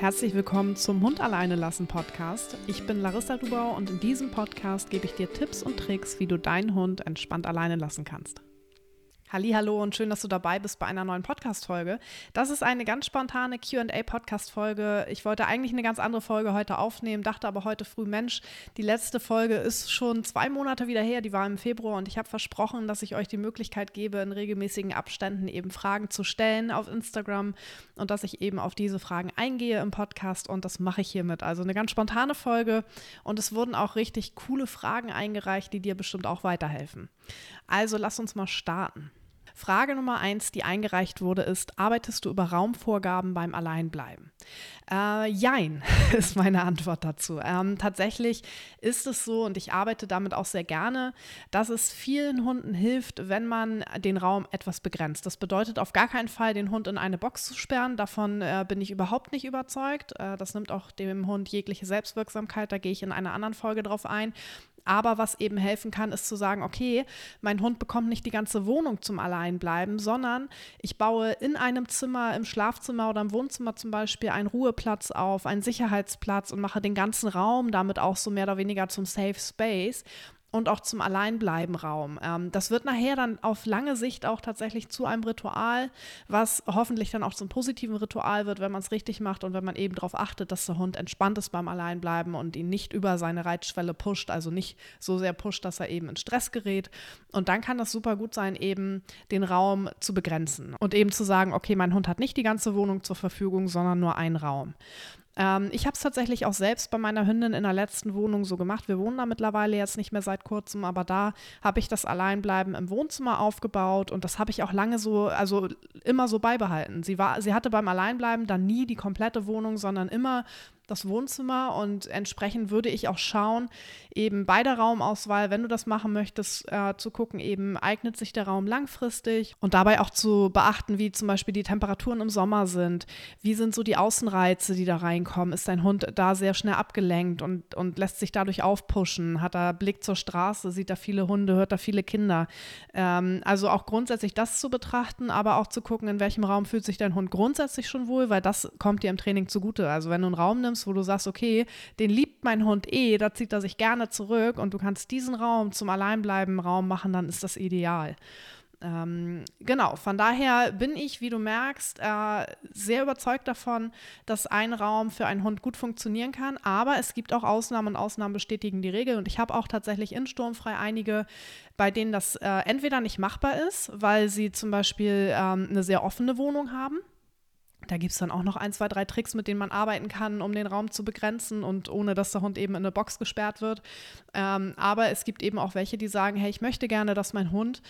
Herzlich willkommen zum Hund alleine lassen Podcast. Ich bin Larissa Dubau und in diesem Podcast gebe ich dir Tipps und Tricks, wie du deinen Hund entspannt alleine lassen kannst. Hallo und schön, dass du dabei bist bei einer neuen Podcast-Folge. Das ist eine ganz spontane QA-Podcast-Folge. Ich wollte eigentlich eine ganz andere Folge heute aufnehmen, dachte aber heute früh, Mensch, die letzte Folge ist schon zwei Monate wieder her, die war im Februar und ich habe versprochen, dass ich euch die Möglichkeit gebe, in regelmäßigen Abständen eben Fragen zu stellen auf Instagram und dass ich eben auf diese Fragen eingehe im Podcast und das mache ich hiermit. Also eine ganz spontane Folge und es wurden auch richtig coole Fragen eingereicht, die dir bestimmt auch weiterhelfen. Also lass uns mal starten. Frage Nummer eins, die eingereicht wurde, ist: Arbeitest du über Raumvorgaben beim Alleinbleiben? Äh, jein, ist meine Antwort dazu. Ähm, tatsächlich ist es so, und ich arbeite damit auch sehr gerne, dass es vielen Hunden hilft, wenn man den Raum etwas begrenzt. Das bedeutet auf gar keinen Fall, den Hund in eine Box zu sperren. Davon äh, bin ich überhaupt nicht überzeugt. Äh, das nimmt auch dem Hund jegliche Selbstwirksamkeit. Da gehe ich in einer anderen Folge drauf ein. Aber was eben helfen kann, ist zu sagen, okay, mein Hund bekommt nicht die ganze Wohnung zum Alleinbleiben, sondern ich baue in einem Zimmer, im Schlafzimmer oder im Wohnzimmer zum Beispiel einen Ruheplatz auf, einen Sicherheitsplatz und mache den ganzen Raum damit auch so mehr oder weniger zum Safe Space und auch zum Alleinbleiben-Raum. Ähm, das wird nachher dann auf lange Sicht auch tatsächlich zu einem Ritual, was hoffentlich dann auch zum positiven Ritual wird, wenn man es richtig macht und wenn man eben darauf achtet, dass der Hund entspannt ist beim Alleinbleiben und ihn nicht über seine Reitschwelle pusht, also nicht so sehr pusht, dass er eben in Stress gerät. Und dann kann das super gut sein, eben den Raum zu begrenzen und eben zu sagen, okay, mein Hund hat nicht die ganze Wohnung zur Verfügung, sondern nur einen Raum. Ähm, ich habe es tatsächlich auch selbst bei meiner Hündin in der letzten Wohnung so gemacht. Wir wohnen da mittlerweile jetzt nicht mehr seit kurzem, aber da habe ich das Alleinbleiben im Wohnzimmer aufgebaut und das habe ich auch lange so, also immer so beibehalten. Sie war, sie hatte beim Alleinbleiben dann nie die komplette Wohnung, sondern immer das Wohnzimmer und entsprechend würde ich auch schauen, eben bei der Raumauswahl, wenn du das machen möchtest, äh, zu gucken, eben eignet sich der Raum langfristig und dabei auch zu beachten, wie zum Beispiel die Temperaturen im Sommer sind, wie sind so die Außenreize, die da reinkommen, ist dein Hund da sehr schnell abgelenkt und, und lässt sich dadurch aufpushen, hat er Blick zur Straße, sieht da viele Hunde, hört da viele Kinder. Ähm, also auch grundsätzlich das zu betrachten, aber auch zu gucken, in welchem Raum fühlt sich dein Hund grundsätzlich schon wohl, weil das kommt dir im Training zugute. Also wenn du einen Raum nimmst, wo du sagst, okay, den liebt mein Hund eh, da zieht er sich gerne zurück und du kannst diesen Raum zum Alleinbleiben Raum machen, dann ist das ideal. Ähm, genau, von daher bin ich, wie du merkst, äh, sehr überzeugt davon, dass ein Raum für einen Hund gut funktionieren kann. Aber es gibt auch Ausnahmen und Ausnahmen bestätigen die Regel. Und ich habe auch tatsächlich in Sturmfrei einige, bei denen das äh, entweder nicht machbar ist, weil sie zum Beispiel ähm, eine sehr offene Wohnung haben da gibt es dann auch noch ein, zwei, drei Tricks, mit denen man arbeiten kann, um den Raum zu begrenzen und ohne dass der Hund eben in eine Box gesperrt wird. Ähm, aber es gibt eben auch welche, die sagen, hey, ich möchte gerne, dass mein Hund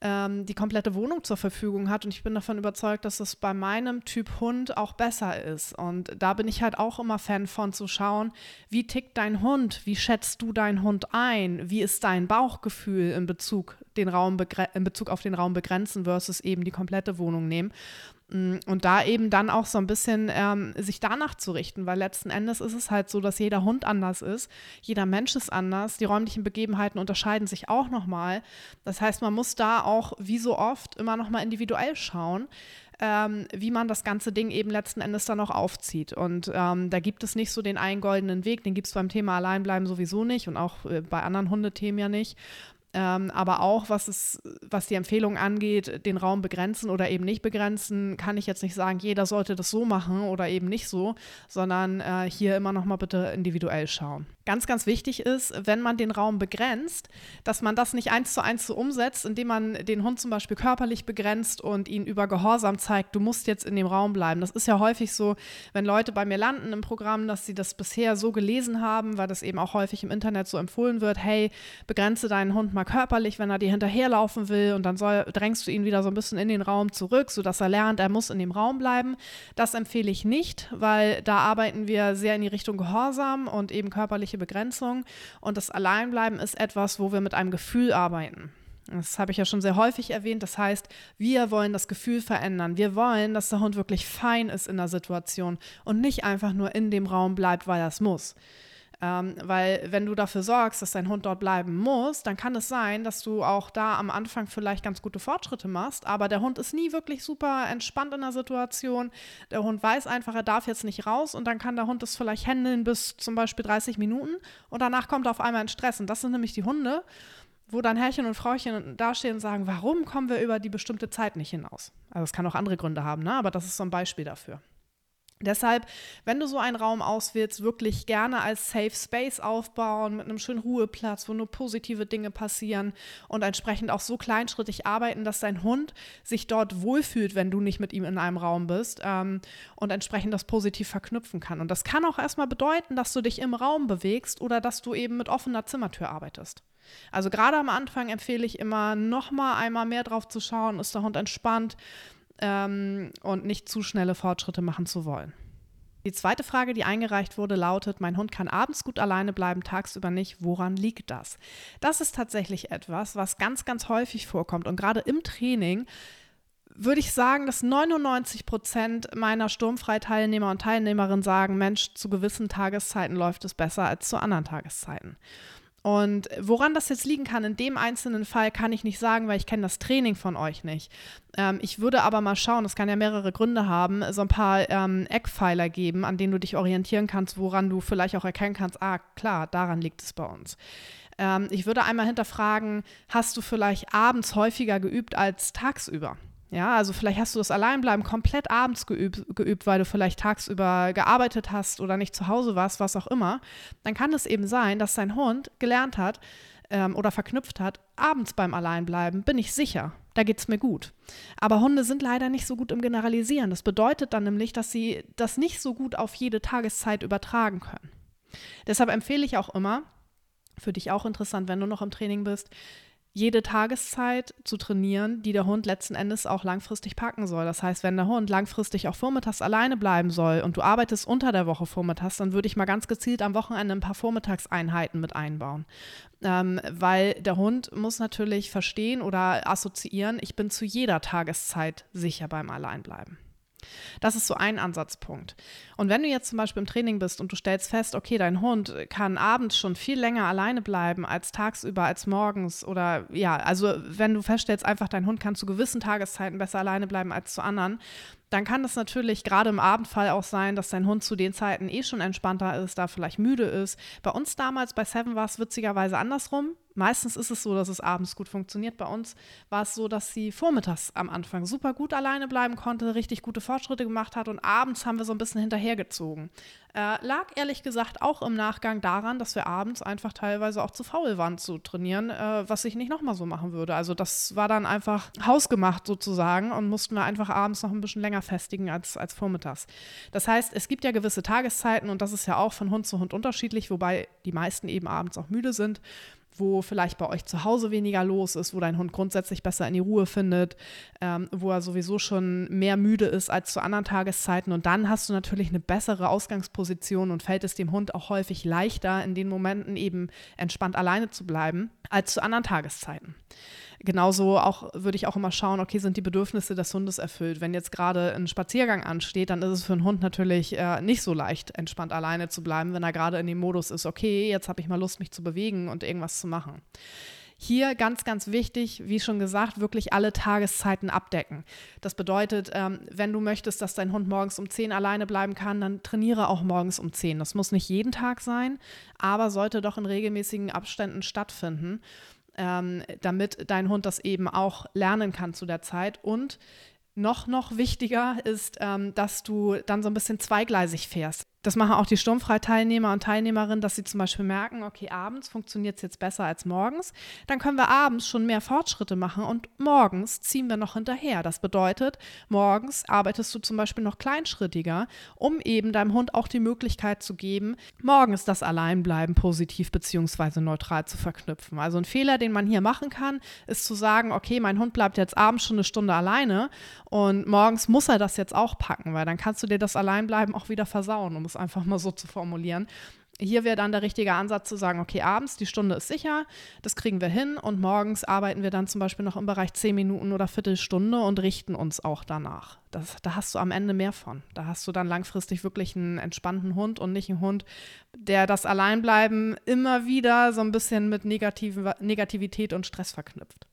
ähm, die komplette Wohnung zur Verfügung hat. Und ich bin davon überzeugt, dass es bei meinem Typ Hund auch besser ist. Und da bin ich halt auch immer Fan von zu schauen, wie tickt dein Hund, wie schätzt du deinen Hund ein, wie ist dein Bauchgefühl in Bezug, den Raum in Bezug auf den Raum begrenzen versus eben die komplette Wohnung nehmen. Mm, und da eben dann auch so ein bisschen ähm, sich danach zu richten, weil letzten Endes ist es halt so, dass jeder Hund anders ist, jeder Mensch ist anders, die räumlichen Begebenheiten unterscheiden sich auch nochmal. Das heißt, man muss da auch, wie so oft, immer nochmal individuell schauen, ähm, wie man das ganze Ding eben letzten Endes dann auch aufzieht. Und ähm, da gibt es nicht so den einen goldenen Weg, den gibt es beim Thema Alleinbleiben sowieso nicht und auch äh, bei anderen Hundethemen ja nicht. Ähm, aber auch, was, es, was die Empfehlung angeht, den Raum begrenzen oder eben nicht begrenzen, kann ich jetzt nicht sagen, jeder sollte das so machen oder eben nicht so, sondern äh, hier immer noch mal bitte individuell schauen. Ganz, ganz wichtig ist, wenn man den Raum begrenzt, dass man das nicht eins zu eins so umsetzt, indem man den Hund zum Beispiel körperlich begrenzt und ihn über Gehorsam zeigt, du musst jetzt in dem Raum bleiben. Das ist ja häufig so, wenn Leute bei mir landen im Programm, dass sie das bisher so gelesen haben, weil das eben auch häufig im Internet so empfohlen wird, hey, begrenze deinen Hund mal körperlich, wenn er dir hinterherlaufen will und dann soll, drängst du ihn wieder so ein bisschen in den Raum zurück, sodass er lernt, er muss in dem Raum bleiben. Das empfehle ich nicht, weil da arbeiten wir sehr in die Richtung Gehorsam und eben körperliche Begrenzung. Und das Alleinbleiben ist etwas, wo wir mit einem Gefühl arbeiten. Das habe ich ja schon sehr häufig erwähnt. Das heißt, wir wollen das Gefühl verändern. Wir wollen, dass der Hund wirklich fein ist in der Situation und nicht einfach nur in dem Raum bleibt, weil er es muss. Ähm, weil wenn du dafür sorgst, dass dein Hund dort bleiben muss, dann kann es sein, dass du auch da am Anfang vielleicht ganz gute Fortschritte machst, aber der Hund ist nie wirklich super entspannt in der Situation. Der Hund weiß einfach, er darf jetzt nicht raus und dann kann der Hund das vielleicht händeln bis zum Beispiel 30 Minuten und danach kommt auf einmal in Stress. Und das sind nämlich die Hunde, wo dann Herrchen und Frauchen dastehen und sagen, warum kommen wir über die bestimmte Zeit nicht hinaus? Also es kann auch andere Gründe haben, ne? aber das ist so ein Beispiel dafür. Deshalb, wenn du so einen Raum auswählst, wirklich gerne als Safe Space aufbauen, mit einem schönen Ruheplatz, wo nur positive Dinge passieren und entsprechend auch so kleinschrittig arbeiten, dass dein Hund sich dort wohlfühlt, wenn du nicht mit ihm in einem Raum bist ähm, und entsprechend das positiv verknüpfen kann. Und das kann auch erstmal bedeuten, dass du dich im Raum bewegst oder dass du eben mit offener Zimmertür arbeitest. Also gerade am Anfang empfehle ich immer, nochmal einmal mehr drauf zu schauen, ist der Hund entspannt, ähm, und nicht zu schnelle Fortschritte machen zu wollen. Die zweite Frage, die eingereicht wurde, lautet, mein Hund kann abends gut alleine bleiben, tagsüber nicht. Woran liegt das? Das ist tatsächlich etwas, was ganz, ganz häufig vorkommt. Und gerade im Training würde ich sagen, dass 99 Prozent meiner Sturmfreiteilnehmer und Teilnehmerinnen sagen, Mensch, zu gewissen Tageszeiten läuft es besser als zu anderen Tageszeiten. Und woran das jetzt liegen kann, in dem einzelnen Fall kann ich nicht sagen, weil ich kenne das Training von euch nicht. Ähm, ich würde aber mal schauen, das kann ja mehrere Gründe haben, so ein paar ähm, Eckpfeiler geben, an denen du dich orientieren kannst, woran du vielleicht auch erkennen kannst, ah klar, daran liegt es bei uns. Ähm, ich würde einmal hinterfragen, hast du vielleicht abends häufiger geübt als tagsüber? Ja, also vielleicht hast du das Alleinbleiben komplett abends geübt, geübt, weil du vielleicht tagsüber gearbeitet hast oder nicht zu Hause warst, was auch immer. Dann kann es eben sein, dass dein Hund gelernt hat ähm, oder verknüpft hat, abends beim Alleinbleiben bin ich sicher, da geht es mir gut. Aber Hunde sind leider nicht so gut im Generalisieren. Das bedeutet dann nämlich, dass sie das nicht so gut auf jede Tageszeit übertragen können. Deshalb empfehle ich auch immer, für dich auch interessant, wenn du noch im Training bist, jede Tageszeit zu trainieren, die der Hund letzten Endes auch langfristig packen soll. Das heißt, wenn der Hund langfristig auch vormittags alleine bleiben soll und du arbeitest unter der Woche vormittags, dann würde ich mal ganz gezielt am Wochenende ein paar Vormittagseinheiten mit einbauen. Ähm, weil der Hund muss natürlich verstehen oder assoziieren, ich bin zu jeder Tageszeit sicher beim Alleinbleiben. Das ist so ein Ansatzpunkt. Und wenn du jetzt zum Beispiel im Training bist und du stellst fest, okay, dein Hund kann abends schon viel länger alleine bleiben als tagsüber, als morgens oder ja, also wenn du feststellst, einfach dein Hund kann zu gewissen Tageszeiten besser alleine bleiben als zu anderen, dann kann es natürlich gerade im Abendfall auch sein, dass dein Hund zu den Zeiten eh schon entspannter ist, da vielleicht müde ist. Bei uns damals bei Seven war es witzigerweise andersrum. Meistens ist es so, dass es abends gut funktioniert. Bei uns war es so, dass sie vormittags am Anfang super gut alleine bleiben konnte, richtig gute Fortschritte gemacht hat und abends haben wir so ein bisschen hinterhergezogen. Äh, lag ehrlich gesagt auch im Nachgang daran, dass wir abends einfach teilweise auch zu faul waren zu trainieren, äh, was ich nicht nochmal so machen würde. Also das war dann einfach hausgemacht sozusagen und mussten wir einfach abends noch ein bisschen länger festigen als, als vormittags. Das heißt, es gibt ja gewisse Tageszeiten und das ist ja auch von Hund zu Hund unterschiedlich, wobei die meisten eben abends auch müde sind wo vielleicht bei euch zu Hause weniger los ist, wo dein Hund grundsätzlich besser in die Ruhe findet, ähm, wo er sowieso schon mehr müde ist als zu anderen Tageszeiten. Und dann hast du natürlich eine bessere Ausgangsposition und fällt es dem Hund auch häufig leichter, in den Momenten eben entspannt alleine zu bleiben, als zu anderen Tageszeiten genauso auch würde ich auch immer schauen, okay, sind die Bedürfnisse des Hundes erfüllt? Wenn jetzt gerade ein Spaziergang ansteht, dann ist es für einen Hund natürlich äh, nicht so leicht, entspannt alleine zu bleiben, wenn er gerade in dem Modus ist, okay, jetzt habe ich mal Lust, mich zu bewegen und irgendwas zu machen. Hier ganz, ganz wichtig, wie schon gesagt, wirklich alle Tageszeiten abdecken. Das bedeutet, ähm, wenn du möchtest, dass dein Hund morgens um 10 alleine bleiben kann, dann trainiere auch morgens um 10. Das muss nicht jeden Tag sein, aber sollte doch in regelmäßigen Abständen stattfinden ähm, damit dein Hund das eben auch lernen kann zu der Zeit. Und noch, noch wichtiger ist, ähm, dass du dann so ein bisschen zweigleisig fährst. Das machen auch die Sturmfreiteilnehmer und Teilnehmerinnen, dass sie zum Beispiel merken, okay, abends funktioniert es jetzt besser als morgens. Dann können wir abends schon mehr Fortschritte machen und morgens ziehen wir noch hinterher. Das bedeutet, morgens arbeitest du zum Beispiel noch kleinschrittiger, um eben deinem Hund auch die Möglichkeit zu geben, morgens das Alleinbleiben positiv bzw. neutral zu verknüpfen. Also ein Fehler, den man hier machen kann, ist zu sagen, okay, mein Hund bleibt jetzt abends schon eine Stunde alleine und morgens muss er das jetzt auch packen, weil dann kannst du dir das Alleinbleiben auch wieder versauen, um es das einfach mal so zu formulieren. Hier wäre dann der richtige Ansatz zu sagen, okay, abends, die Stunde ist sicher, das kriegen wir hin und morgens arbeiten wir dann zum Beispiel noch im Bereich 10 Minuten oder Viertelstunde und richten uns auch danach. Das, da hast du am Ende mehr von. Da hast du dann langfristig wirklich einen entspannten Hund und nicht einen Hund, der das Alleinbleiben immer wieder so ein bisschen mit Negativität und Stress verknüpft.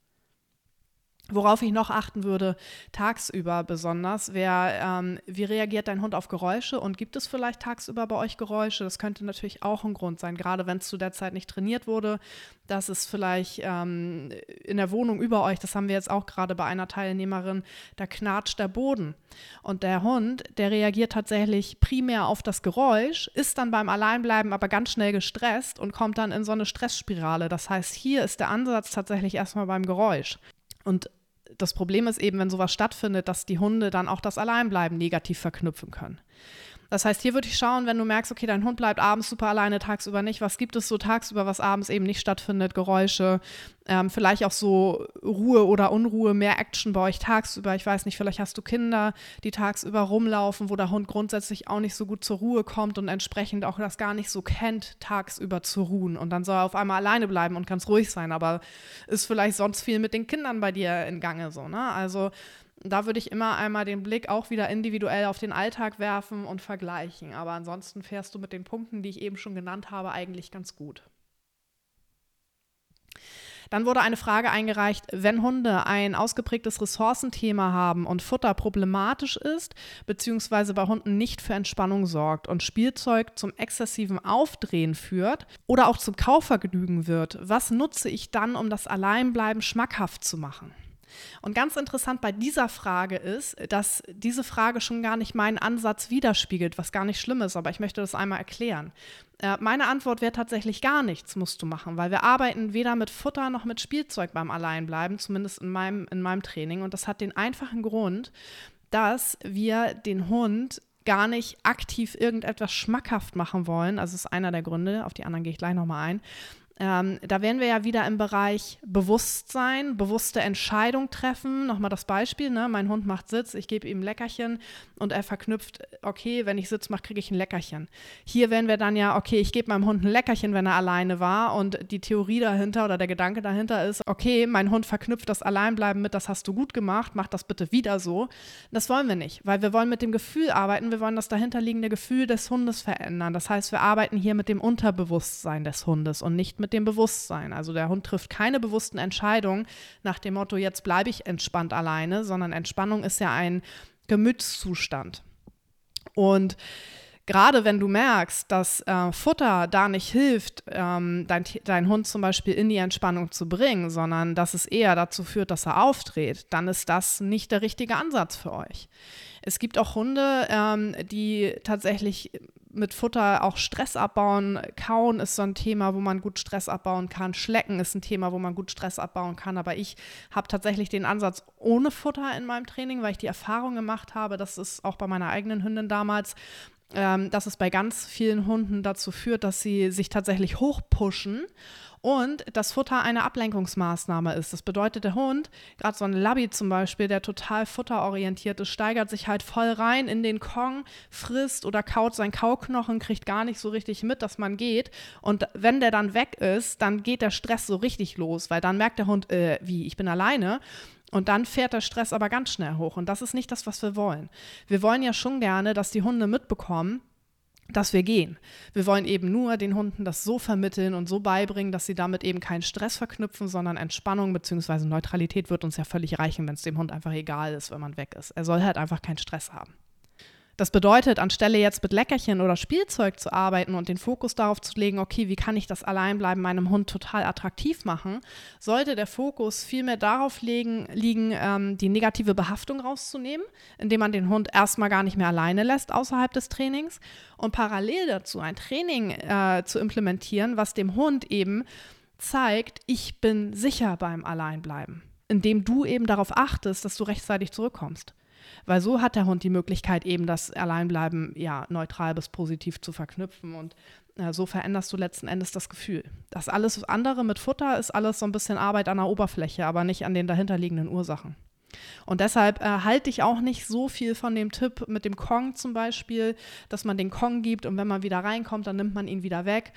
Worauf ich noch achten würde, tagsüber besonders, wäre, ähm, wie reagiert dein Hund auf Geräusche und gibt es vielleicht tagsüber bei euch Geräusche? Das könnte natürlich auch ein Grund sein, gerade wenn es zu der Zeit nicht trainiert wurde, dass es vielleicht ähm, in der Wohnung über euch, das haben wir jetzt auch gerade bei einer Teilnehmerin, da knatscht der Boden. Und der Hund, der reagiert tatsächlich primär auf das Geräusch, ist dann beim Alleinbleiben aber ganz schnell gestresst und kommt dann in so eine Stressspirale. Das heißt, hier ist der Ansatz tatsächlich erstmal beim Geräusch. Und das Problem ist eben, wenn sowas stattfindet, dass die Hunde dann auch das Alleinbleiben negativ verknüpfen können. Das heißt, hier würde ich schauen, wenn du merkst, okay, dein Hund bleibt abends super alleine, tagsüber nicht. Was gibt es so tagsüber, was abends eben nicht stattfindet? Geräusche, ähm, vielleicht auch so Ruhe oder Unruhe, mehr Action bei euch tagsüber. Ich weiß nicht, vielleicht hast du Kinder, die tagsüber rumlaufen, wo der Hund grundsätzlich auch nicht so gut zur Ruhe kommt und entsprechend auch das gar nicht so kennt, tagsüber zu ruhen. Und dann soll er auf einmal alleine bleiben und ganz ruhig sein, aber ist vielleicht sonst viel mit den Kindern bei dir in Gange so. Ne? Also da würde ich immer einmal den Blick auch wieder individuell auf den Alltag werfen und vergleichen. Aber ansonsten fährst du mit den Punkten, die ich eben schon genannt habe, eigentlich ganz gut. Dann wurde eine Frage eingereicht, wenn Hunde ein ausgeprägtes Ressourcenthema haben und Futter problematisch ist, beziehungsweise bei Hunden nicht für Entspannung sorgt und Spielzeug zum exzessiven Aufdrehen führt oder auch zum Kaufvergnügen wird, was nutze ich dann, um das Alleinbleiben schmackhaft zu machen? Und ganz interessant bei dieser Frage ist, dass diese Frage schon gar nicht meinen Ansatz widerspiegelt, was gar nicht schlimm ist, aber ich möchte das einmal erklären. Äh, meine Antwort wäre tatsächlich gar nichts musst du machen, weil wir arbeiten weder mit Futter noch mit Spielzeug beim Alleinbleiben, zumindest in meinem, in meinem Training. Und das hat den einfachen Grund, dass wir den Hund gar nicht aktiv irgendetwas schmackhaft machen wollen. Also ist einer der Gründe, auf die anderen gehe ich gleich nochmal ein. Ähm, da wären wir ja wieder im Bereich Bewusstsein, bewusste Entscheidung treffen. Nochmal das Beispiel, ne? mein Hund macht Sitz, ich gebe ihm ein Leckerchen und er verknüpft, okay, wenn ich Sitz mache, kriege ich ein Leckerchen. Hier wären wir dann ja, okay, ich gebe meinem Hund ein Leckerchen, wenn er alleine war und die Theorie dahinter oder der Gedanke dahinter ist, okay, mein Hund verknüpft das Alleinbleiben mit, das hast du gut gemacht, mach das bitte wieder so. Das wollen wir nicht, weil wir wollen mit dem Gefühl arbeiten, wir wollen das dahinterliegende Gefühl des Hundes verändern. Das heißt, wir arbeiten hier mit dem Unterbewusstsein des Hundes und nicht mit mit dem Bewusstsein. Also der Hund trifft keine bewussten Entscheidungen nach dem Motto, jetzt bleibe ich entspannt alleine, sondern Entspannung ist ja ein Gemütszustand. Und gerade wenn du merkst, dass äh, Futter da nicht hilft, ähm, dein, dein Hund zum Beispiel in die Entspannung zu bringen, sondern dass es eher dazu führt, dass er aufdreht, dann ist das nicht der richtige Ansatz für euch. Es gibt auch Hunde, ähm, die tatsächlich mit Futter auch Stress abbauen. Kauen ist so ein Thema, wo man gut Stress abbauen kann. Schlecken ist ein Thema, wo man gut Stress abbauen kann. Aber ich habe tatsächlich den Ansatz ohne Futter in meinem Training, weil ich die Erfahrung gemacht habe, das ist auch bei meiner eigenen Hündin damals, ähm, dass es bei ganz vielen Hunden dazu führt, dass sie sich tatsächlich hochpushen und das Futter eine Ablenkungsmaßnahme ist. Das bedeutet, der Hund, gerade so ein Labby zum Beispiel, der total futterorientiert ist, steigert sich halt voll rein in den Kong, frisst oder kaut sein Kauknochen, kriegt gar nicht so richtig mit, dass man geht. Und wenn der dann weg ist, dann geht der Stress so richtig los, weil dann merkt der Hund, äh, wie, ich bin alleine. Und dann fährt der Stress aber ganz schnell hoch. Und das ist nicht das, was wir wollen. Wir wollen ja schon gerne, dass die Hunde mitbekommen, dass wir gehen. Wir wollen eben nur den Hunden das so vermitteln und so beibringen, dass sie damit eben keinen Stress verknüpfen, sondern Entspannung bzw. Neutralität wird uns ja völlig reichen, wenn es dem Hund einfach egal ist, wenn man weg ist. Er soll halt einfach keinen Stress haben. Das bedeutet, anstelle jetzt mit Leckerchen oder Spielzeug zu arbeiten und den Fokus darauf zu legen, okay, wie kann ich das Alleinbleiben meinem Hund total attraktiv machen, sollte der Fokus vielmehr darauf legen, liegen, ähm, die negative Behaftung rauszunehmen, indem man den Hund erstmal gar nicht mehr alleine lässt außerhalb des Trainings und parallel dazu ein Training äh, zu implementieren, was dem Hund eben zeigt, ich bin sicher beim Alleinbleiben, indem du eben darauf achtest, dass du rechtzeitig zurückkommst. Weil so hat der Hund die Möglichkeit, eben das Alleinbleiben ja neutral bis positiv zu verknüpfen. Und äh, so veränderst du letzten Endes das Gefühl. Das alles andere mit Futter ist alles so ein bisschen Arbeit an der Oberfläche, aber nicht an den dahinterliegenden Ursachen. Und deshalb äh, halte ich auch nicht so viel von dem Tipp mit dem Kong zum Beispiel, dass man den Kong gibt und wenn man wieder reinkommt, dann nimmt man ihn wieder weg.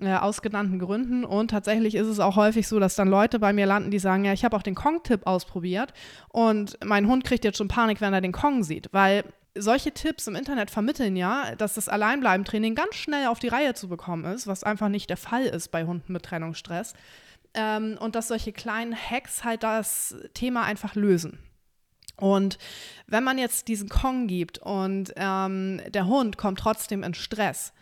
Äh, aus genannten Gründen. Und tatsächlich ist es auch häufig so, dass dann Leute bei mir landen, die sagen, ja, ich habe auch den Kong-Tipp ausprobiert und mein Hund kriegt jetzt schon Panik, wenn er den Kong sieht, weil solche Tipps im Internet vermitteln ja, dass das Alleinbleiben-Training ganz schnell auf die Reihe zu bekommen ist, was einfach nicht der Fall ist bei Hunden mit Trennungsstress. Ähm, und dass solche kleinen Hacks halt das Thema einfach lösen. Und wenn man jetzt diesen Kong gibt und ähm, der Hund kommt trotzdem in Stress,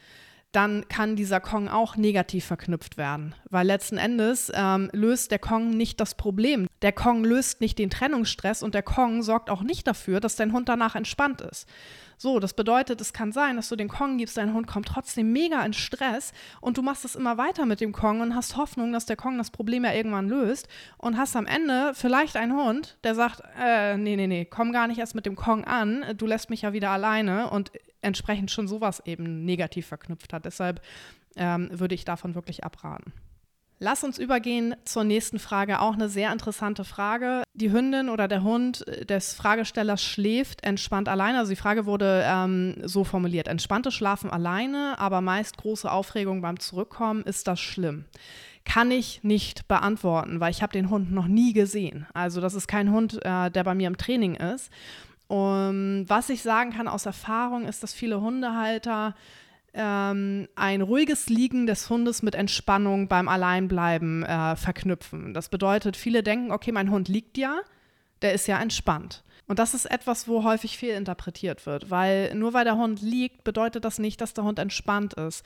dann kann dieser Kong auch negativ verknüpft werden. Weil letzten Endes ähm, löst der Kong nicht das Problem. Der Kong löst nicht den Trennungsstress und der Kong sorgt auch nicht dafür, dass dein Hund danach entspannt ist. So, das bedeutet, es kann sein, dass du den Kong gibst, dein Hund kommt trotzdem mega in Stress und du machst es immer weiter mit dem Kong und hast Hoffnung, dass der Kong das Problem ja irgendwann löst und hast am Ende vielleicht einen Hund, der sagt, äh, nee, nee, nee, komm gar nicht erst mit dem Kong an, du lässt mich ja wieder alleine und entsprechend schon sowas eben negativ verknüpft hat. Deshalb ähm, würde ich davon wirklich abraten. Lass uns übergehen zur nächsten Frage. Auch eine sehr interessante Frage. Die Hündin oder der Hund des Fragestellers schläft entspannt alleine. Also die Frage wurde ähm, so formuliert: Entspannte schlafen alleine, aber meist große Aufregung beim Zurückkommen. Ist das schlimm? Kann ich nicht beantworten, weil ich habe den Hund noch nie gesehen. Also das ist kein Hund, äh, der bei mir im Training ist. Und was ich sagen kann aus Erfahrung ist, dass viele Hundehalter ähm, ein ruhiges Liegen des Hundes mit Entspannung beim Alleinbleiben äh, verknüpfen. Das bedeutet, viele denken, okay, mein Hund liegt ja, der ist ja entspannt. Und das ist etwas, wo häufig fehlinterpretiert wird, weil nur weil der Hund liegt, bedeutet das nicht, dass der Hund entspannt ist.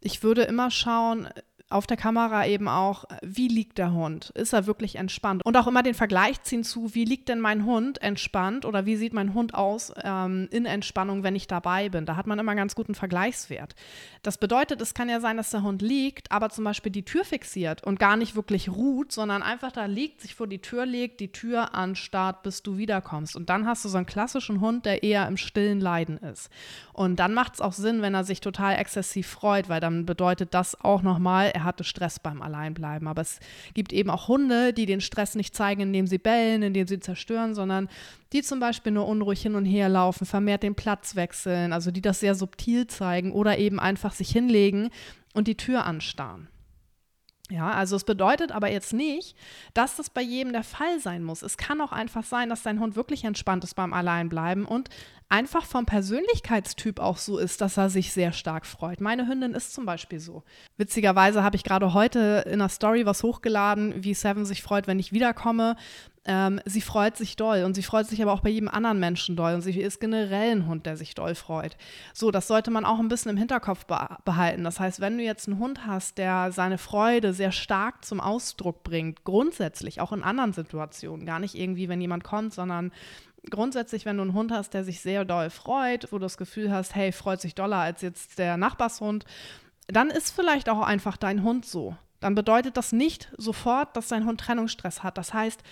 Ich würde immer schauen, auf der Kamera eben auch, wie liegt der Hund? Ist er wirklich entspannt? Und auch immer den Vergleich ziehen zu, wie liegt denn mein Hund entspannt oder wie sieht mein Hund aus ähm, in Entspannung, wenn ich dabei bin? Da hat man immer ganz guten Vergleichswert. Das bedeutet, es kann ja sein, dass der Hund liegt, aber zum Beispiel die Tür fixiert und gar nicht wirklich ruht, sondern einfach da liegt, sich vor die Tür legt, die Tür anstarrt, bis du wiederkommst. Und dann hast du so einen klassischen Hund, der eher im stillen Leiden ist. Und dann macht es auch Sinn, wenn er sich total exzessiv freut, weil dann bedeutet das auch nochmal, er hatte Stress beim Alleinbleiben. Aber es gibt eben auch Hunde, die den Stress nicht zeigen, indem sie bellen, indem sie zerstören, sondern die zum Beispiel nur unruhig hin und her laufen, vermehrt den Platz wechseln, also die das sehr subtil zeigen oder eben einfach sich hinlegen und die Tür anstarren. Ja, also es bedeutet aber jetzt nicht, dass das bei jedem der Fall sein muss. Es kann auch einfach sein, dass dein Hund wirklich entspannt ist beim Alleinbleiben und einfach vom Persönlichkeitstyp auch so ist, dass er sich sehr stark freut. Meine Hündin ist zum Beispiel so. Witzigerweise habe ich gerade heute in einer Story was hochgeladen, wie Seven sich freut, wenn ich wiederkomme. Ähm, sie freut sich doll und sie freut sich aber auch bei jedem anderen Menschen doll und sie ist generell ein Hund, der sich doll freut. So, das sollte man auch ein bisschen im Hinterkopf behalten. Das heißt, wenn du jetzt einen Hund hast, der seine Freude sehr stark zum Ausdruck bringt, grundsätzlich auch in anderen Situationen, gar nicht irgendwie, wenn jemand kommt, sondern grundsätzlich, wenn du einen Hund hast, der sich sehr doll freut, wo du das Gefühl hast, hey, freut sich doller als jetzt der Nachbarshund, dann ist vielleicht auch einfach dein Hund so. Dann bedeutet das nicht sofort, dass dein Hund Trennungsstress hat. Das heißt,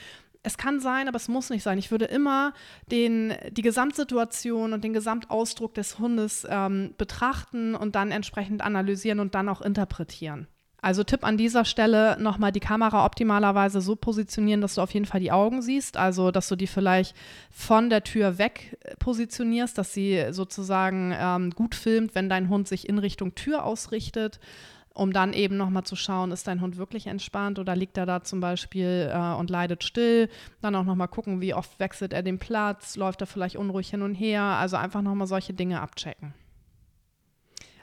es kann sein, aber es muss nicht sein. Ich würde immer den, die Gesamtsituation und den Gesamtausdruck des Hundes ähm, betrachten und dann entsprechend analysieren und dann auch interpretieren. Also Tipp an dieser Stelle nochmal die Kamera optimalerweise so positionieren, dass du auf jeden Fall die Augen siehst. Also dass du die vielleicht von der Tür weg positionierst, dass sie sozusagen ähm, gut filmt, wenn dein Hund sich in Richtung Tür ausrichtet um dann eben nochmal zu schauen, ist dein Hund wirklich entspannt oder liegt er da zum Beispiel äh, und leidet still. Dann auch nochmal gucken, wie oft wechselt er den Platz, läuft er vielleicht unruhig hin und her. Also einfach nochmal solche Dinge abchecken.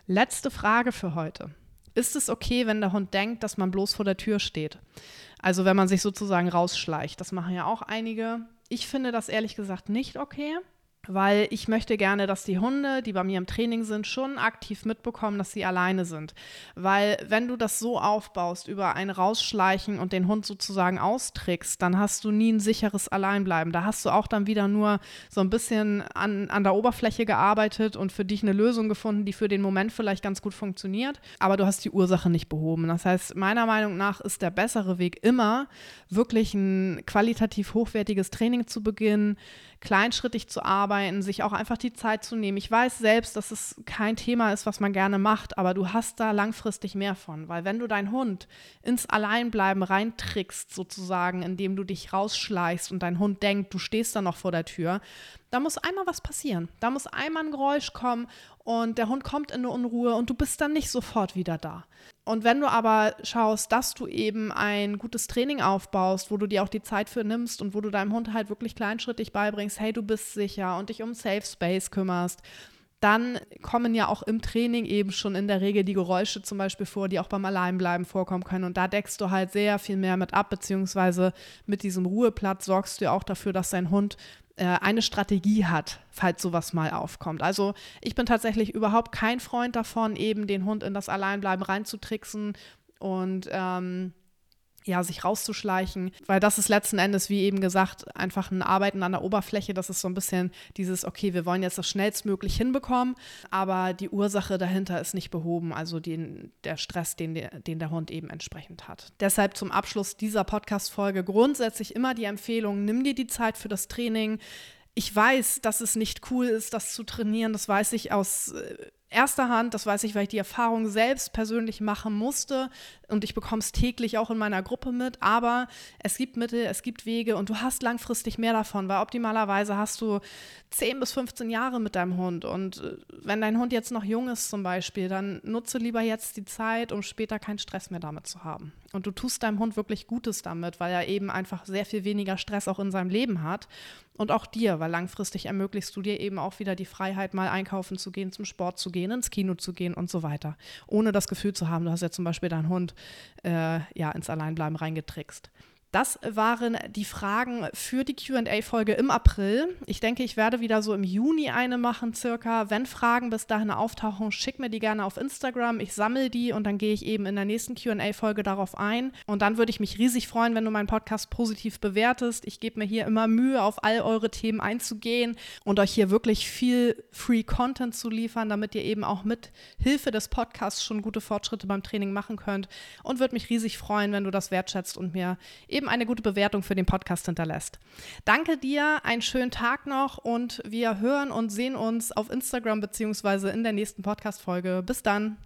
Letzte Frage für heute. Ist es okay, wenn der Hund denkt, dass man bloß vor der Tür steht? Also wenn man sich sozusagen rausschleicht. Das machen ja auch einige. Ich finde das ehrlich gesagt nicht okay weil ich möchte gerne, dass die Hunde, die bei mir im Training sind, schon aktiv mitbekommen, dass sie alleine sind. Weil wenn du das so aufbaust, über ein Rausschleichen und den Hund sozusagen austrickst, dann hast du nie ein sicheres Alleinbleiben. Da hast du auch dann wieder nur so ein bisschen an, an der Oberfläche gearbeitet und für dich eine Lösung gefunden, die für den Moment vielleicht ganz gut funktioniert, aber du hast die Ursache nicht behoben. Das heißt, meiner Meinung nach ist der bessere Weg immer, wirklich ein qualitativ hochwertiges Training zu beginnen, kleinschrittig zu arbeiten, arbeiten, sich auch einfach die Zeit zu nehmen. Ich weiß selbst, dass es kein Thema ist, was man gerne macht, aber du hast da langfristig mehr von, weil wenn du deinen Hund ins Alleinbleiben reintrickst, sozusagen, indem du dich rausschleichst und dein Hund denkt, du stehst da noch vor der Tür, da muss einmal was passieren. Da muss einmal ein Geräusch kommen und der Hund kommt in eine Unruhe und du bist dann nicht sofort wieder da. Und wenn du aber schaust, dass du eben ein gutes Training aufbaust, wo du dir auch die Zeit für nimmst und wo du deinem Hund halt wirklich kleinschrittig beibringst, hey, du bist sicher und dich um Safe Space kümmerst, dann kommen ja auch im Training eben schon in der Regel die Geräusche zum Beispiel vor, die auch beim Alleinbleiben vorkommen können. Und da deckst du halt sehr viel mehr mit ab, beziehungsweise mit diesem Ruheplatz sorgst du auch dafür, dass dein Hund eine Strategie hat, falls sowas mal aufkommt. Also ich bin tatsächlich überhaupt kein Freund davon, eben den Hund in das Alleinbleiben reinzutricksen und ähm, ja, sich rauszuschleichen, weil das ist letzten Endes, wie eben gesagt, einfach ein Arbeiten an der Oberfläche. Das ist so ein bisschen dieses, okay, wir wollen jetzt das schnellstmöglich hinbekommen, aber die Ursache dahinter ist nicht behoben, also den, der Stress, den, den der Hund eben entsprechend hat. Deshalb zum Abschluss dieser Podcast-Folge grundsätzlich immer die Empfehlung, nimm dir die Zeit für das Training. Ich weiß, dass es nicht cool ist, das zu trainieren. Das weiß ich aus äh, erster Hand, das weiß ich, weil ich die Erfahrung selbst persönlich machen musste. Und ich bekomme es täglich auch in meiner Gruppe mit, aber es gibt Mittel, es gibt Wege. Und du hast langfristig mehr davon, weil optimalerweise hast du 10 bis 15 Jahre mit deinem Hund. Und äh, wenn dein Hund jetzt noch jung ist zum Beispiel, dann nutze lieber jetzt die Zeit, um später keinen Stress mehr damit zu haben. Und du tust deinem Hund wirklich Gutes damit, weil er eben einfach sehr viel weniger Stress auch in seinem Leben hat und auch dir, weil langfristig ermöglichst du dir eben auch wieder die Freiheit, mal einkaufen zu gehen, zum Sport zu gehen, ins Kino zu gehen und so weiter. Ohne das Gefühl zu haben, du hast ja zum Beispiel deinen Hund äh, ja, ins Alleinbleiben reingetrickst. Das waren die Fragen für die QA-Folge im April. Ich denke, ich werde wieder so im Juni eine machen, circa. Wenn Fragen bis dahin auftauchen, schick mir die gerne auf Instagram. Ich sammle die und dann gehe ich eben in der nächsten QA-Folge darauf ein. Und dann würde ich mich riesig freuen, wenn du meinen Podcast positiv bewertest. Ich gebe mir hier immer Mühe, auf all eure Themen einzugehen und euch hier wirklich viel Free Content zu liefern, damit ihr eben auch mit Hilfe des Podcasts schon gute Fortschritte beim Training machen könnt. Und würde mich riesig freuen, wenn du das wertschätzt und mir eben eben eine gute Bewertung für den Podcast hinterlässt. Danke dir, einen schönen Tag noch und wir hören und sehen uns auf Instagram beziehungsweise in der nächsten Podcast-Folge. Bis dann.